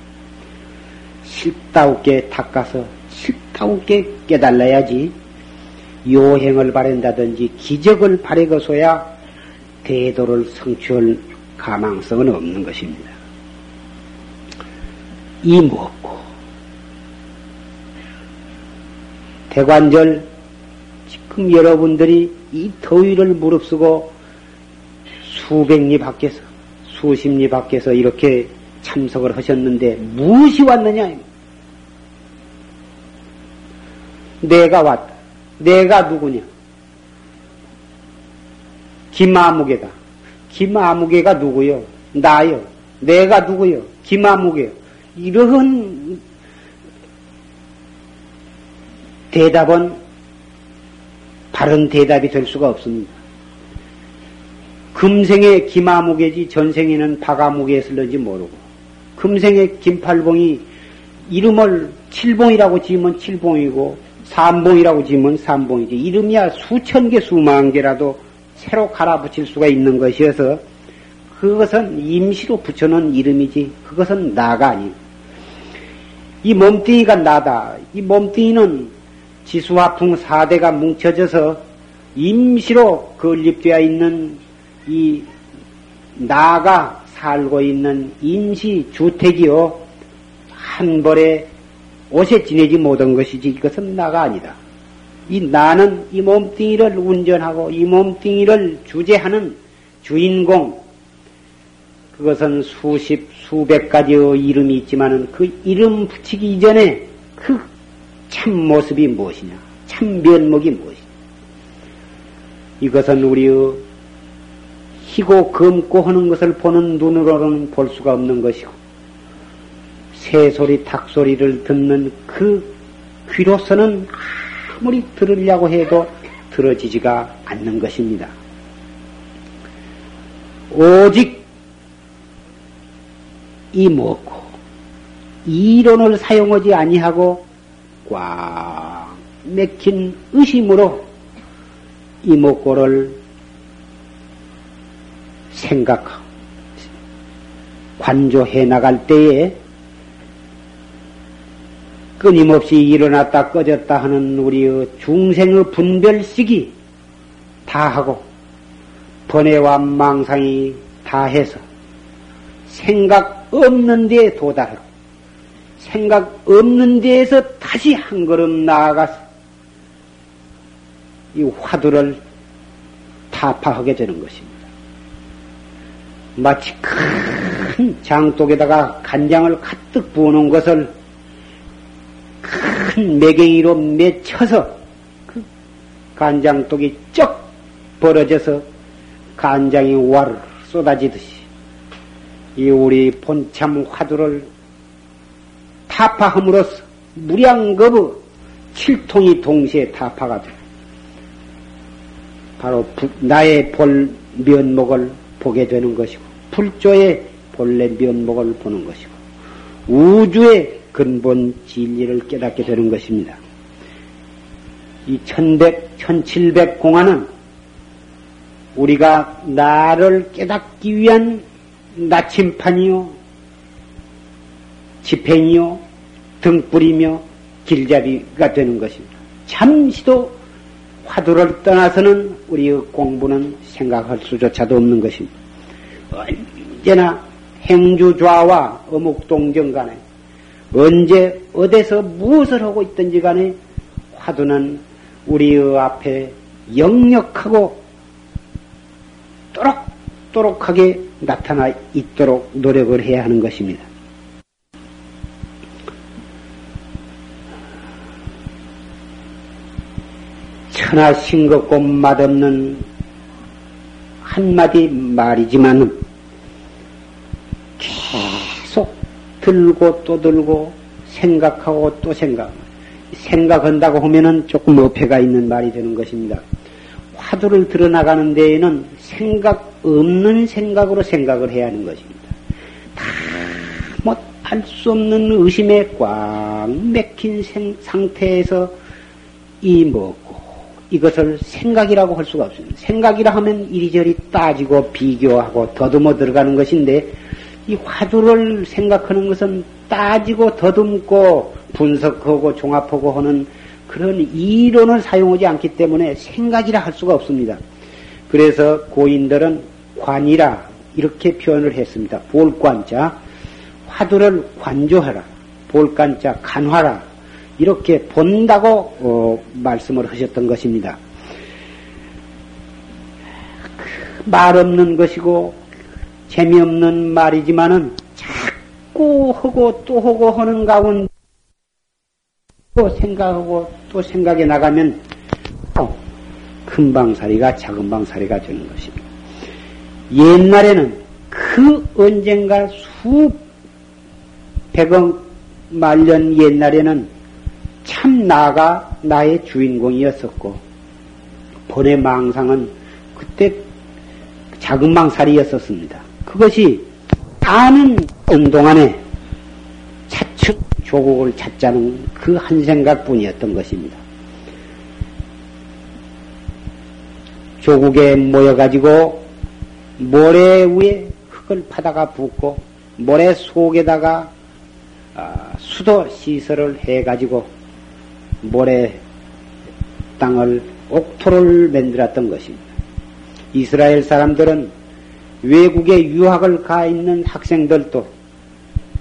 실다우게 닦아서 실다우게 깨달아야지 요행을 바란다든지 기적을 바래고서야 대도를 성취할 가망성은 없는 것입니다. 이 무엇고 대관절 지금 여러분들이 이 더위를 무릅쓰고 수백 리 밖에서 수십 리 밖에서 이렇게 참석을 하셨는데 무엇이 왔느냐? 내가 왔다. 내가 누구냐? 김아무개다. 김아무개가 누구요? 나요. 내가 누구요? 김아무개요. 이러한 대답은 바른 대답이 될 수가 없습니다. 금생에 김아무개지 전생에는 박아무개 쓸는지 모르고 금생에 김팔봉이 이름을 칠봉이라고 지으면 칠봉이고 삼봉이라고 지으면 삼봉이지 이름이야 수천 개 수만 개라도 새로 갈아붙일 수가 있는 것이어서 그것은 임시로 붙여놓은 이름이지 그것은 나가 아니고 이 몸뚱이가 나다. 이 몸뚱이는 지수화풍 사대가 뭉쳐져서 임시로 건립되어 있는 이 나가 살고 있는 임시 주택이요. 한 벌에 옷에 지내지 못한 것이지 이것은 나가 아니다. 이 나는 이 몸뚱이를 운전하고 이 몸뚱이를 주재하는 주인공, 그것은 수십, 수백 가지의 이름이 있지만은 그 이름 붙이기 이전에 그 참 모습이 무엇이냐? 참 면목이 무엇이냐? 이것은 우리의 희고 검고 하는 것을 보는 눈으로는 볼 수가 없는 것이고, 새소리, 닭소리를 듣는 그 귀로서는 아무리 들으려고 해도 들어지지가 않는 것입니다. 이먹고 이론을 사용하지 아니하고 꽉 맥힌 의심으로 이목고를 생각하고 관조해 나갈 때에 끊임없이 일어났다 꺼졌다 하는 우리의 중생의 분별식이 다 하고 번뇌와 망상이 다 해서 생각 없는 데에 도달하고 생각 없는 데에서 다시 한 걸음 나아가서 이 화두를 타파하게 되는 것입니다. 마치 큰 장독에다가 간장을 가득 부어놓은 것을 큰 매갱이로 맺혀서 그 간장독이 쩍 벌어져서 간장이 와르 쏟아지듯이 이 우리 본참 화두를 타파함으로써 무량겁의 칠통이 동시에 타파가 돼. 바로 나의 볼 면목을 보게 되는 것이고 불조의 본래 면목을 보는 것이고 우주의 근본 진리를 깨닫게 되는 것입니다. 이 천백, 천칠백 공안은 우리가 나를 깨닫기 위한 나침판이요, 집행이요, 등불이며 길잡이가 되는 것입니다. 잠시도 화두를 떠나서는 우리의 공부는 생각할 수조차도 없는 것입니다. 언제나 행주좌와 어묵동정 간에 언제 어디서 무엇을 하고 있든지 간에 화두는 우리의 앞에 역력하고 또록또록하게 나타나 있도록 노력을 해야 하는 것입니다. 천하 싱겁고 맛없는 한마디 말이지만 들고 또 들고 생각하고 또 생각. 생각한다고 하면은 조금 어폐가 있는 말이 되는 것입니다. 화두를 드러나가는 데에는 생각 없는 생각으로 생각을 해야 하는 것입니다. 다뭐알수 없는 의심에 꽉 맥힌 생, 상태에서 이 먹고 이것을 생각이라고 할 수가 없습니다. 생각이라 하면 이리저리 따지고 비교하고 더듬어 들어가는 것인데 이 화두를 생각하는 것은 따지고 더듬고 분석하고 종합하고 하는 그런 이론을 사용하지 않기 때문에 생각이라 할 수가 없습니다. 그래서 고인들은 관이라 이렇게 표현을 했습니다. 볼관자 화두를 관조하라. 볼관자 간화라. 이렇게 본다고 어, 말씀을 하셨던 것입니다. 말 없는 것이고 재미없는 말이지만은 자꾸 하고 또 하고 하는 가운데 또 생각하고 또 생각에 나가면 어, 큰 방사리가 작은 방사리가 되는 것입니다. 옛날에는 그 언젠가 수백억 말년 옛날에는 참 나가 나의 주인공이었었고 본의 망상은 그때 작은 망살이었었습니다. 그것이 아는 운동안에 차츰 조국을 찾자는 그 한 생각뿐이었던 것입니다. 조국에 모여가지고 모래 위에 흙을 파다가 붓고 모래 속에다가 아, 수도 시설을 해가지고 모래 땅을 옥토를 만들었던 것입니다. 이스라엘 사람들은 외국에 유학을 가 있는 학생들도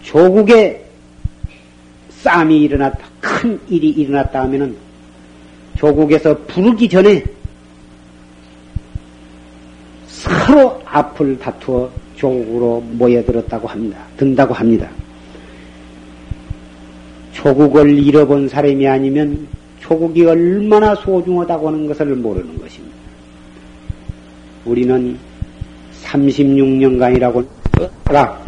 조국에 싸움이 일어났다, 큰 일이 일어났다 하면은 조국에서 부르기 전에 서로 앞을 다투어 조국으로 모여들었다고 합니다. 든다고 합니다. 조국을 잃어본 사람이 아니면 조국이 얼마나 소중하다고 하는 것을 모르는 것입니다. 우리는 36년간이라고 가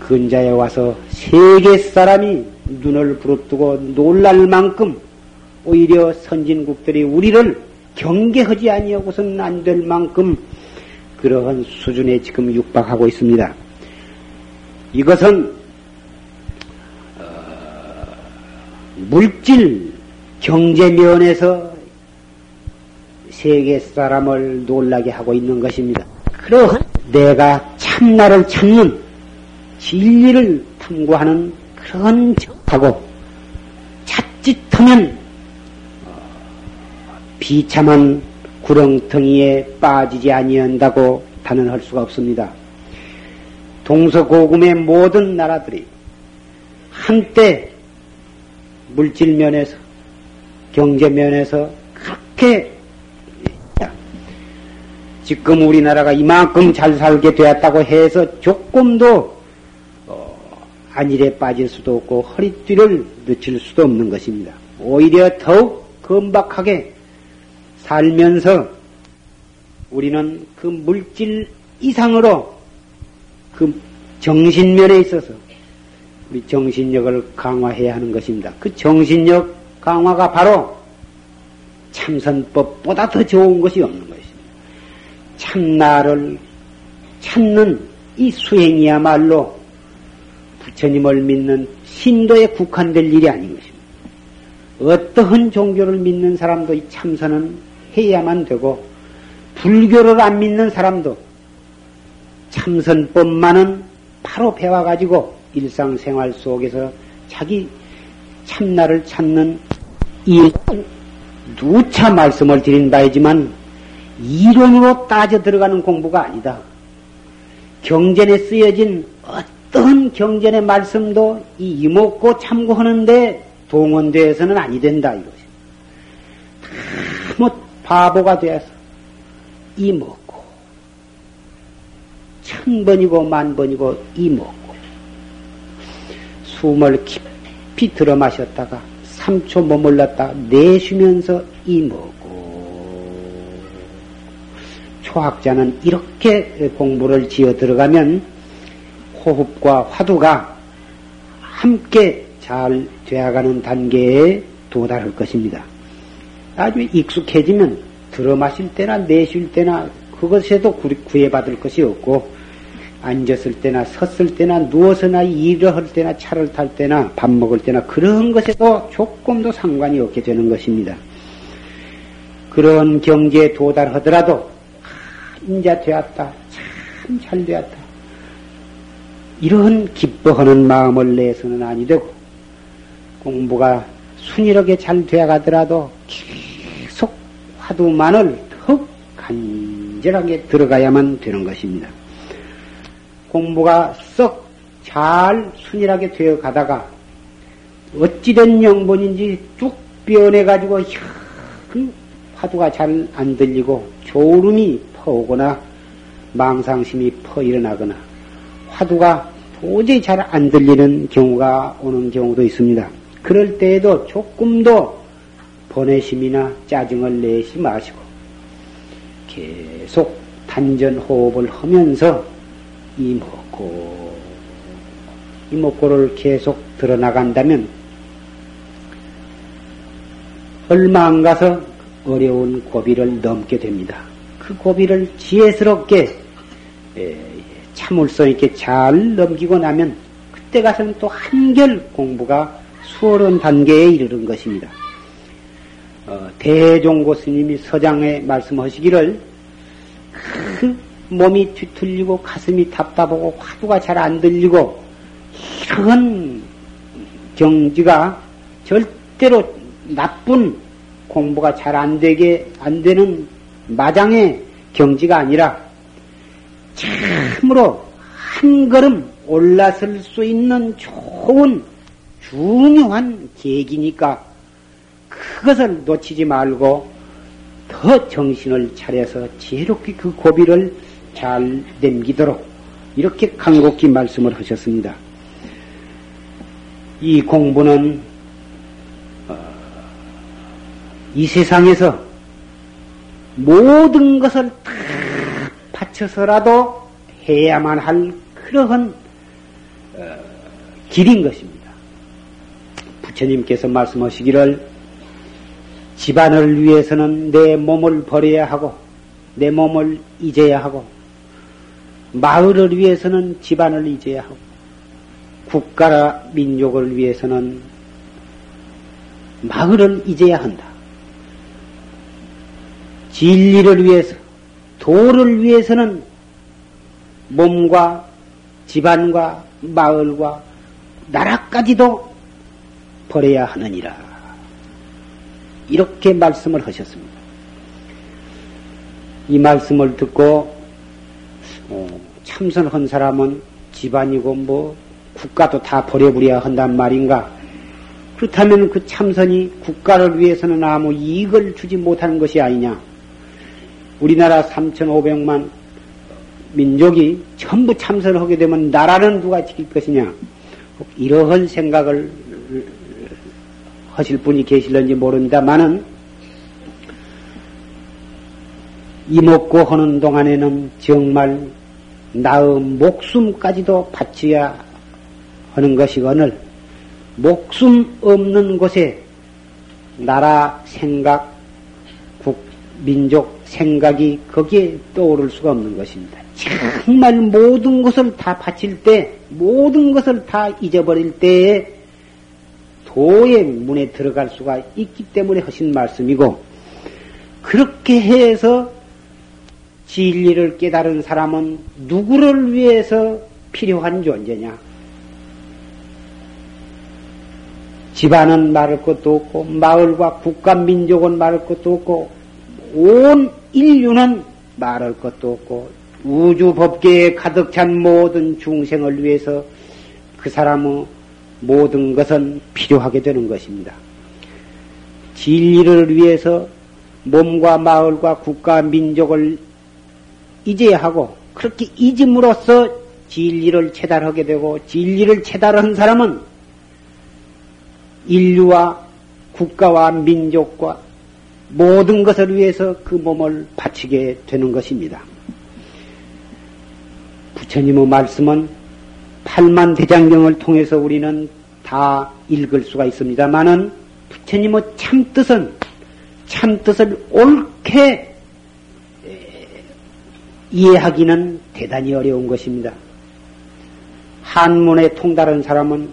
근자에 와서 세계 사람이 눈을 부릅뜨고 놀랄 만큼 오히려 선진국들이 우리를 경계하지 아니하고서는 안 될 만큼 그러한 수준에 지금 육박하고 있습니다. 이것은 어, 물질 경제 면에서 세계 사람을 놀라게 하고 있는 것입니다. 그러 내가 참나를 찾는 진리를 탐구하는 그런 적하고 자칫하면 어, 비참한 구렁텅이에 빠지지 아니한다고 단언할 수가 없습니다. 동서고금의 모든 나라들이 한때 물질 면에서 경제 면에서 그렇게 지금 우리나라가 이만큼 잘 살게 되었다고 해서 조금도 어, 안일에 빠질 수도 없고 허리띠를 늦출 수도 없는 것입니다. 오히려 더욱 건박하게 살면서 우리는 그 물질 이상으로 그 정신면에 있어서 우리 정신력을 강화해야 하는 것입니다. 그 정신력 강화가 바로 참선법보다 더 좋은 것이 없는 것입니다. 참나를 찾는 이 수행이야말로 부처님을 믿는 신도에 국한될 일이 아닌 것입니다. 어떠한 종교를 믿는 사람도 이 참선은 해야만 되고 불교를 안 믿는 사람도 참선법만은 바로 배워가지고 일상생활 속에서 자기 참나를 찾는 이 누차 말씀을 드린 바이지만 이론으로 따져 들어가는 공부가 아니다. 경전에 쓰여진 어떤 경전의 말씀도 이 이목고 참고하는데 동원되어서는 아니 된다 이것이. 다뭐 바보가 되어서 이먹고 천 번이고 만 번이고 이먹고 숨을 깊이 들어 마셨다가 3초 머물렀다가 내쉬면서 이먹고 초학자는 이렇게 공부를 지어 들어가면 호흡과 화두가 함께 잘 되어가는 단계에 도달할 것입니다. 아주 익숙해지면 들어 마실 때나 내쉴 때나 그것에도 구애받을 것이 없고 앉았을 때나 섰을 때나 누워서나 일을 할 때나 차를 탈 때나 밥 먹을 때나 그런 것에도 조금도 상관이 없게 되는 것입니다. 그런 경지에 도달하더라도 인자 되었다. 참 잘 되었다. 이런 기뻐하는 마음을 내서는 아니 되고 공부가 순이하게 잘 되어가더라도 계속 화두만을 더 간절하게 들어가야만 되는 것입니다. 공부가 썩 잘 순이하게 되어 가다가 어찌된 영본인지 쭉 변해가지고 화두가 잘 안 들리고 졸음이 퍼오거나 망상심이 퍼 일어나거나 화두가 도저히 잘 안 들리는 경우가 오는 경우도 있습니다. 그럴 때에도 조금도 번외심이나 짜증을 내시 마시고 계속 단전 호흡을 하면서 이먹고 이먹고를 계속 드러나간다면 얼마 안 가서 어려운 고비를 넘게 됩니다. 그 고비를 지혜스럽게 참을성 있게 잘 넘기고 나면 그때 가서는 또 한결 공부가 수월한 단계에 이르는 것입니다. 어, 대종고 스님이 서장에 말씀하시기를 그 몸이 뒤틀리고 가슴이 답답하고 화두가 잘 안 들리고 이런 경지가 절대로 나쁜 공부가 잘 안 되게 안 되는 마장의 경지가 아니라 참으로 한 걸음 올라설 수 있는 좋은 중요한 계기니까 그것을 놓치지 말고 더 정신을 차려서 지혜롭게 그 고비를 잘 넘기도록 이렇게 간곡히 말씀을 하셨습니다. 이 공부는 어, 이 세상에서 모든 것을 다 바쳐서라도 해야만 할 그러한 어, 길인 것입니다. 부처님께서 말씀하시기를 집안을 위해서는 내 몸을 버려야 하고 내 몸을 잊어야 하고 마을을 위해서는 집안을 잊어야 하고 국가라 민족을 위해서는 마을을 잊어야 한다. 진리를 위해서, 도를 위해서는 몸과 집안과 마을과 나라까지도 버려야 하느니라. 이렇게 말씀을 하셨습니다. 이 말씀을 듣고 어, 참선한 사람은 집안이고 뭐 국가도 다 버려버려야 한단 말인가? 그렇다면 그 참선이 국가를 위해서는 아무 이익을 주지 못하는 것이 아니냐? 우리나라 3,500만 민족이 전부 참선을 하게 되면 나라는 누가 지킬 것이냐? 이러한 생각을 하실 분이 계실런지 모릅니다만은 이먹고 하는 동안에는 정말 나의 목숨까지도 바쳐야 하는 것이거늘 목숨 없는 곳에 나라 생각, 국, 민족 생각이 거기에 떠오를 수가 없는 것입니다. 정말 모든 것을 다 바칠 때, 모든 것을 다 잊어버릴 때에 도의 문에 들어갈 수가 있기 때문에 하신 말씀이고, 그렇게 해서 진리를 깨달은 사람은 누구를 위해서 필요한 존재냐? 집안은 말할 것도 없고, 마을과 국가 민족은 말할 것도 없고, 온 인류는 말할 것도 없고, 우주 법계에 가득 찬 모든 중생을 위해서 그 사람의 모든 것은 필요하게 되는 것입니다. 진리를 위해서 몸과 마을과 국가 민족을 잊어야 하고 그렇게 잊음으로써 진리를 체달하게 되고 진리를 체달한 사람은 인류와 국가와 민족과 모든 것을 위해서 그 몸을 바치게 되는 것입니다. 부처님의 말씀은 팔만 대장경을 통해서 우리는 다 읽을 수가 있습니다만은 부처님의 참뜻은 참뜻을 옳게 이해하기는 대단히 어려운 것입니다. 한문에 통달한 사람은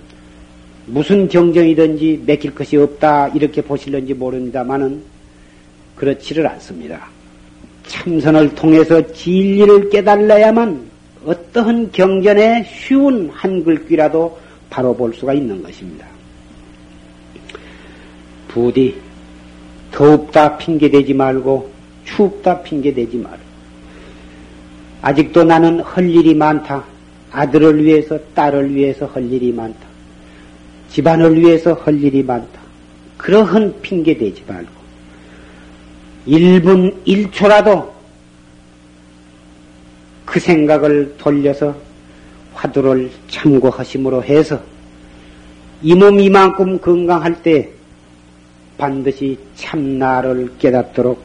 무슨 경정이든지 맥힐 것이 없다 이렇게 보실는지 모릅니다만은 그렇지를 않습니다. 참선을 통해서 진리를 깨달아야만 어떠한 경전의 쉬운 한 글귀라도 바로 볼 수가 있는 것입니다. 부디 더웁다 핑계대지 말고 춥다 핑계대지 말고 아직도 나는 할 일이 많다. 아들을 위해서 딸을 위해서 할 일이 많다. 집안을 위해서 할 일이 많다. 그러한 핑계대지 말고 1분 1초라도 그 생각을 돌려서 화두를 참고하심으로 해서 이 몸 이만큼 건강할 때 반드시 참나를 깨닫도록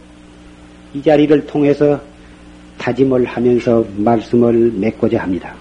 이 자리를 통해서 다짐을 하면서 말씀을 맺고자 합니다.